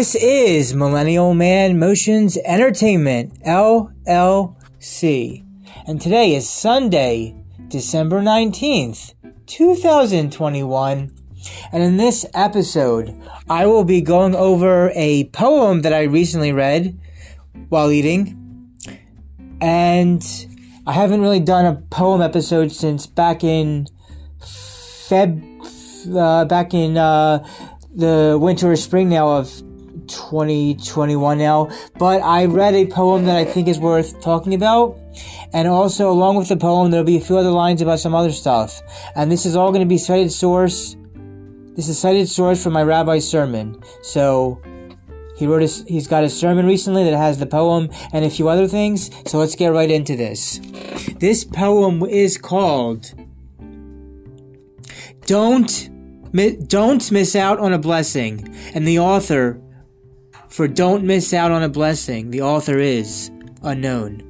This is Millennial Man Motions Entertainment, LLC. And today is Sunday, December 19th, 2021. And in this episode, I will be going over a poem that I recently read while eating. And I haven't really done a poem episode since back in Feb, uh, back in uh, the winter or spring now of 2021 now. But I read a poem that I think is worth talking about. And also, along with the poem, there'll be a few other lines about some other stuff. And this is all going to be cited source. This is cited source from my rabbi's sermon. So, he wrote a, he's got a sermon recently that has the poem and a few other things. So let's get right into this. This poem is called Don't don't miss out on a blessing. And the author for Don't Miss Out on a Blessing, the author is unknown.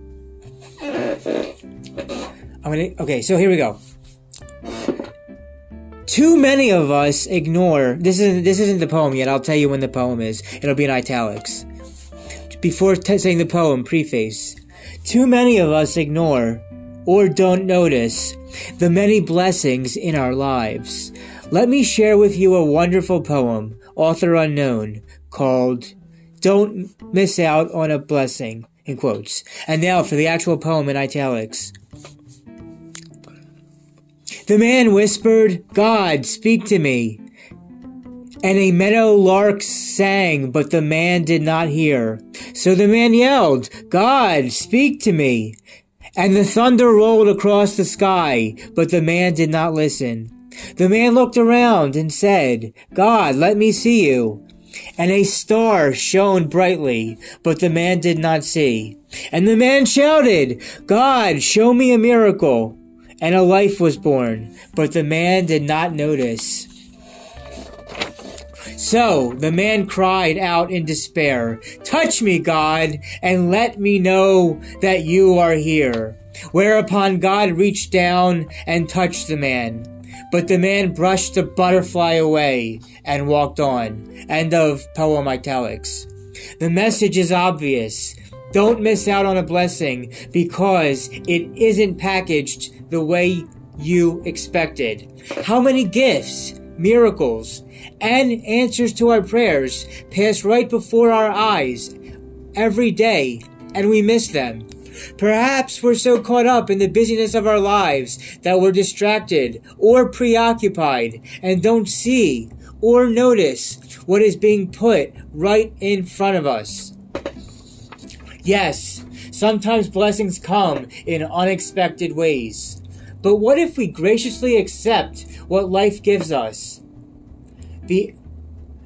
I'm gonna, okay, so here we go. Too many of us ignore. This isn't this isn't the poem yet. I'll tell you when the poem is. It'll be in italics. Before t- saying the poem, preface. Too many of us ignore or don't notice the many blessings in our lives. Let me share with you a wonderful poem, author unknown, called Don't Miss Out on a Blessing, in quotes. And now for the actual poem in italics. The man whispered, God, speak to me. And a meadow lark sang, but the man did not hear. So the man yelled, God, speak to me. And the thunder rolled across the sky, but the man did not listen. The man looked around and said, God, let me see you. And a star shone brightly, but the man did not see. And the man shouted, God, show me a miracle and a life was born, but the man did not notice. So the man cried out in despair, Touch me, God, and let me know that you are here. Whereupon God reached down and touched the man. But the man brushed the butterfly away and walked on. End of poem italics. The message is obvious. Don't miss out on a blessing because it isn't packaged the way you expected. How many gifts, miracles, and answers to our prayers pass right before our eyes every day and we miss them? Perhaps we're so caught up in the busyness of our lives that we're distracted or preoccupied and don't see or notice what is being put right in front of us. Yes, sometimes blessings come in unexpected ways. But what if we graciously accept what life gives us? The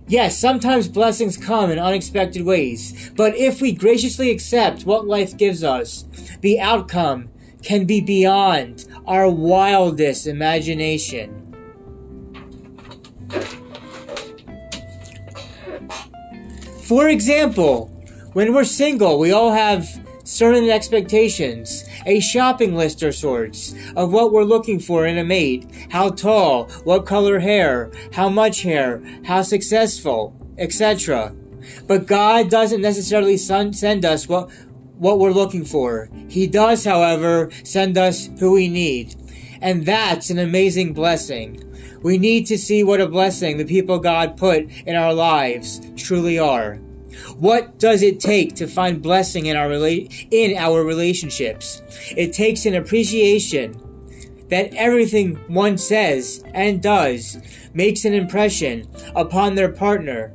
Yes, sometimes blessings come in unexpected ways, but if we graciously accept what life gives us, the outcome can be beyond our wildest imagination. For example, when we're single, we all have certain expectations, a shopping list of sorts of what we're looking for in a mate. How tall, what color hair, how much hair, how successful, etc. But God doesn't necessarily send us what, what we're looking for. He does, however, send us who we need. And that's an amazing blessing. We need to see what a blessing the people God put in our lives truly are. What does it take to find blessing in our rela- in our relationships? It takes an appreciation that everything one says and does makes an impression upon their partner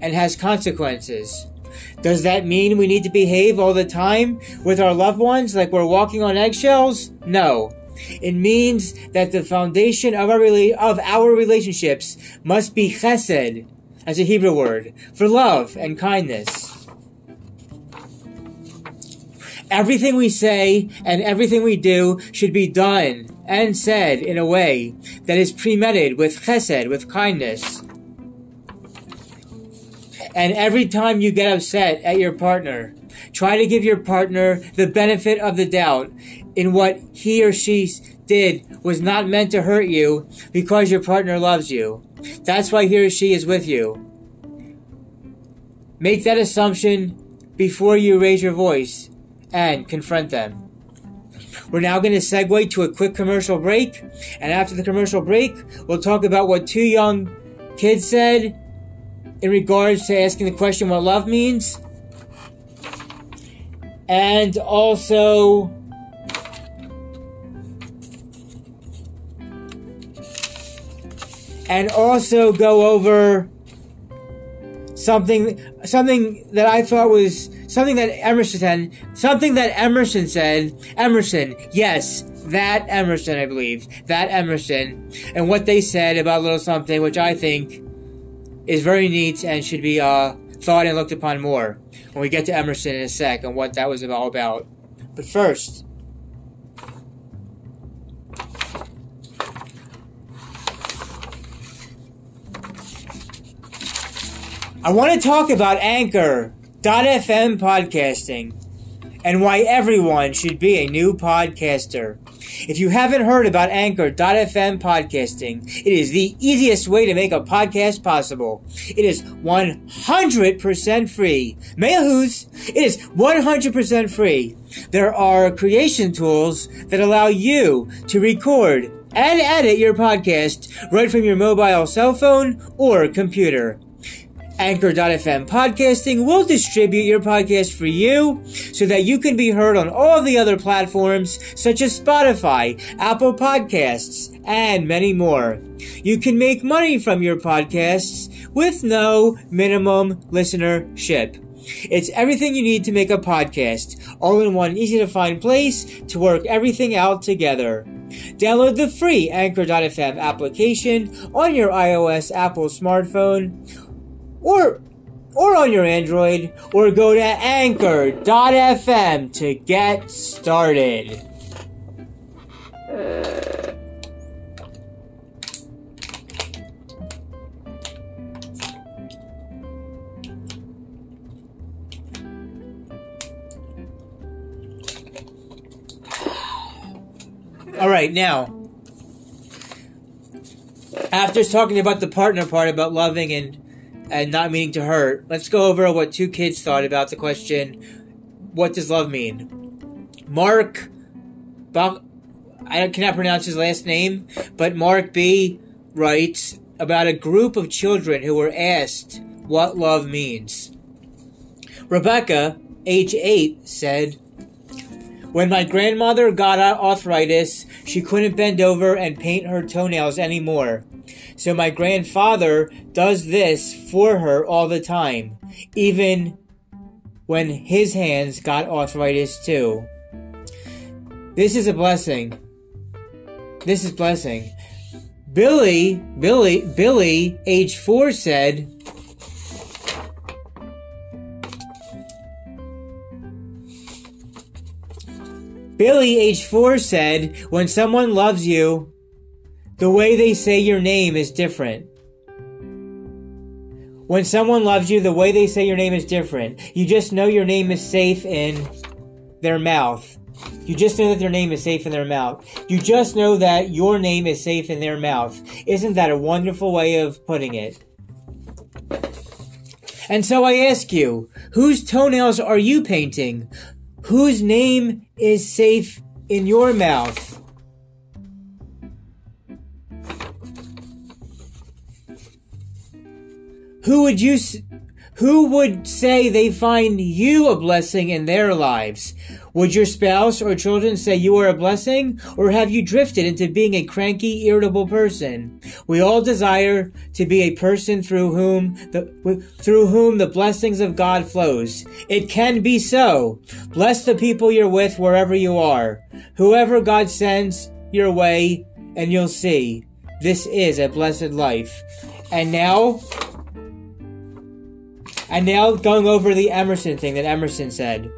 and has consequences. Does that mean we need to behave all the time with our loved ones like we're walking on eggshells? No. It means that the foundation of our, rela- of our relationships must be chesed, as a Hebrew word for love and kindness. Everything we say and everything we do should be done and said in a way that is premeditated with chesed, with kindness. And every time you get upset at your partner, try to give your partner the benefit of the doubt in what he or she did was not meant to hurt you because your partner loves you. That's why he or she is with you. Make that assumption before you raise your voice and confront them. We're now going to segue to a quick commercial break, and after the commercial break, we'll talk about what two young kids said in regards to asking the question what love means, and also and also go over something something that I thought was something that Emerson said something that Emerson said Emerson yes that Emerson I believe that Emerson and what they said about little something which I think is very neat and should be uh, thought and looked upon more when we get to Emerson in a sec and what that was all about but first I want to talk about Anchor.fm podcasting and why everyone should be a new podcaster. If you haven't heard about Anchor.fm podcasting, it is the easiest way to make a podcast possible. It is 100% free. Mayahoo's, it is 100% free. There are creation tools that allow you to record and edit your podcast right from your mobile cell phone or computer. Anchor.fm podcasting will distribute your podcast for you so that you can be heard on all the other platforms such as Spotify, Apple Podcasts, and many more. You can make money from your podcasts with no minimum listenership. It's everything you need to make a podcast, all in one easy to find place to work everything out together. Download the free Anchor.fm application on your iOS Apple smartphone or or on your Android, or go to anchor.fm to get started. All right, now, after talking about the partner part about loving and and not meaning to hurt, let's go over what two kids thought about the question what does love mean? Mark I cannot pronounce his last name, but Mark B writes about a group of children who were asked what love means. Rebecca, age 8, said, When my grandmother got arthritis, she couldn't bend over and paint her toenails anymore. So my grandfather does this for her all the time, even when his hands got arthritis too. This is a blessing. This is blessing. Billy, Billy, Billy, age four said, Billy, age four said, when someone loves you, the way they say your name is different. When someone loves you, the way they say your name is different. You just know your name is safe in their mouth. You just know that their name is safe in their mouth. You just know that your name is safe in their mouth. Isn't that a wonderful way of putting it? And so I ask you, whose toenails are you painting? Whose name is safe in your mouth? Who would you who would say they find you a blessing in their lives? Would your spouse or children say you are a blessing, or have you drifted into being a cranky, irritable person? We all desire to be a person through whom the through whom the blessings of God flows. It can be so. Bless the people you're with wherever you are. Whoever God sends your way, and you'll see. This is a blessed life. And now and now going over the Emerson thing that Emerson said.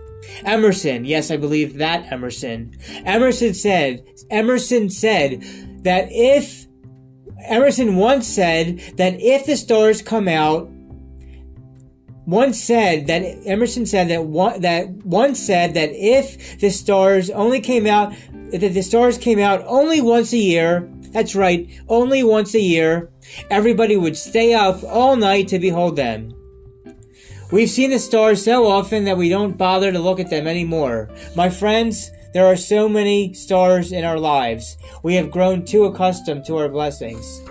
Emerson, yes, I believe that Emerson. Emerson said, Emerson said that if, Emerson once said that if the stars come out, once said that Emerson said that one that once said that if the stars only came out that the stars came out only once a year, that's right, only once a year, everybody would stay up all night to behold them. We've seen the stars so often that we don't bother to look at them anymore. My friends, there are so many stars in our lives. We have grown too accustomed to our blessings.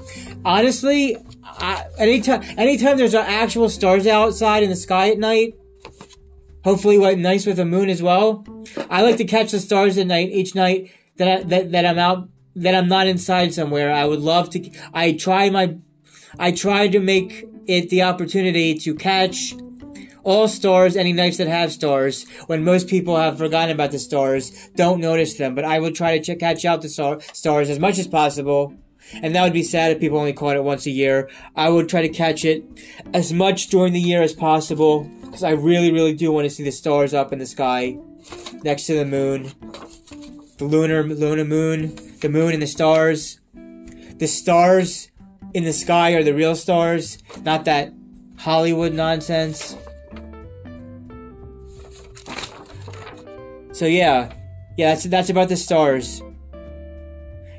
Honestly, I, anytime anytime there's actual stars outside in the sky at night, hopefully what nice with the moon as well. I like to catch the stars at night each night that I, that that I'm out that I'm not inside somewhere. I would love to. I try my I try to make it the opportunity to catch all stars, any nights that have stars, when most people have forgotten about the stars, don't notice them. But I will try to ch- catch out the star- stars as much as possible. And that would be sad if people only caught it once a year. I would try to catch it as much during the year as possible. Because I really, really do want to see the stars up in the sky next to the moon. The lunar, lunar moon, the moon and the stars. The stars in the sky are the real stars, not that Hollywood nonsense. So yeah, yeah, that's that's about the stars.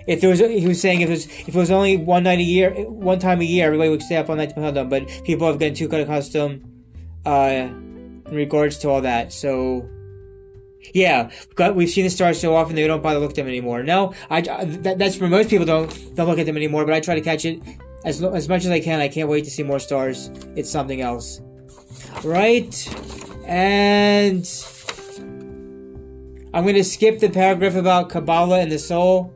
If there was, he was saying if it was if it was only one night a year, one time a year, everybody would stay up all night to count them. But people have gotten too kind of accustomed uh, in regards to all that. So yeah, we've, we've seen the stars so often they don't bother look at them anymore. No, I that, that's for most people don't don't look at them anymore. But I try to catch it as as much as I can. I can't wait to see more stars. It's something else, right? And I'm going to skip the paragraph about Kabbalah and the soul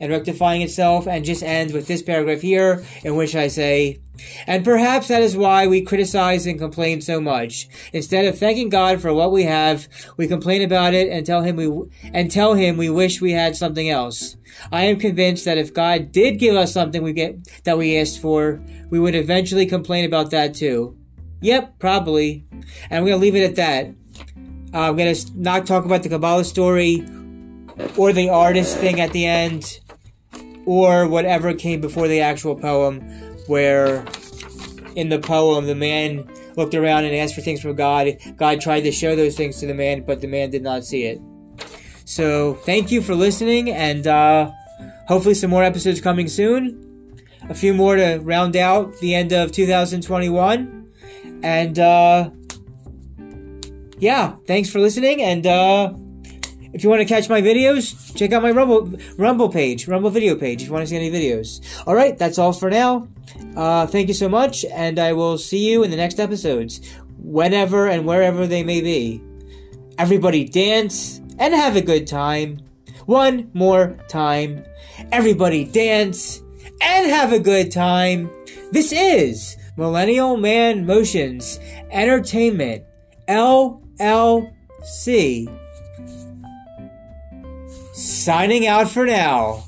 and rectifying itself and just end with this paragraph here in which I say, and perhaps that is why we criticize and complain so much. Instead of thanking God for what we have, we complain about it and tell him we and tell him we wish we had something else. I am convinced that if God did give us something we get that we asked for, we would eventually complain about that too. Yep, probably. And I'm going to leave it at that. Uh, I'm to not talk about the Kabbalah story or the artist thing at the end or whatever came before the actual poem, where in the poem the man looked around and asked for things from God. God tried to show those things to the man, but the man did not see it. So thank you for listening, and uh, hopefully some more episodes coming soon. A few more to round out the end of 2021. And uh, yeah, thanks for listening. And uh, if you want to catch my videos, check out my Rumble Rumble page, Rumble video page. If you want to see any videos. All right, that's all for now. Uh, thank you so much, and I will see you in the next episodes, whenever and wherever they may be. Everybody dance and have a good time. One more time. Everybody dance and have a good time. This is Millennial Man Motions Entertainment. LLC. Signing out for now.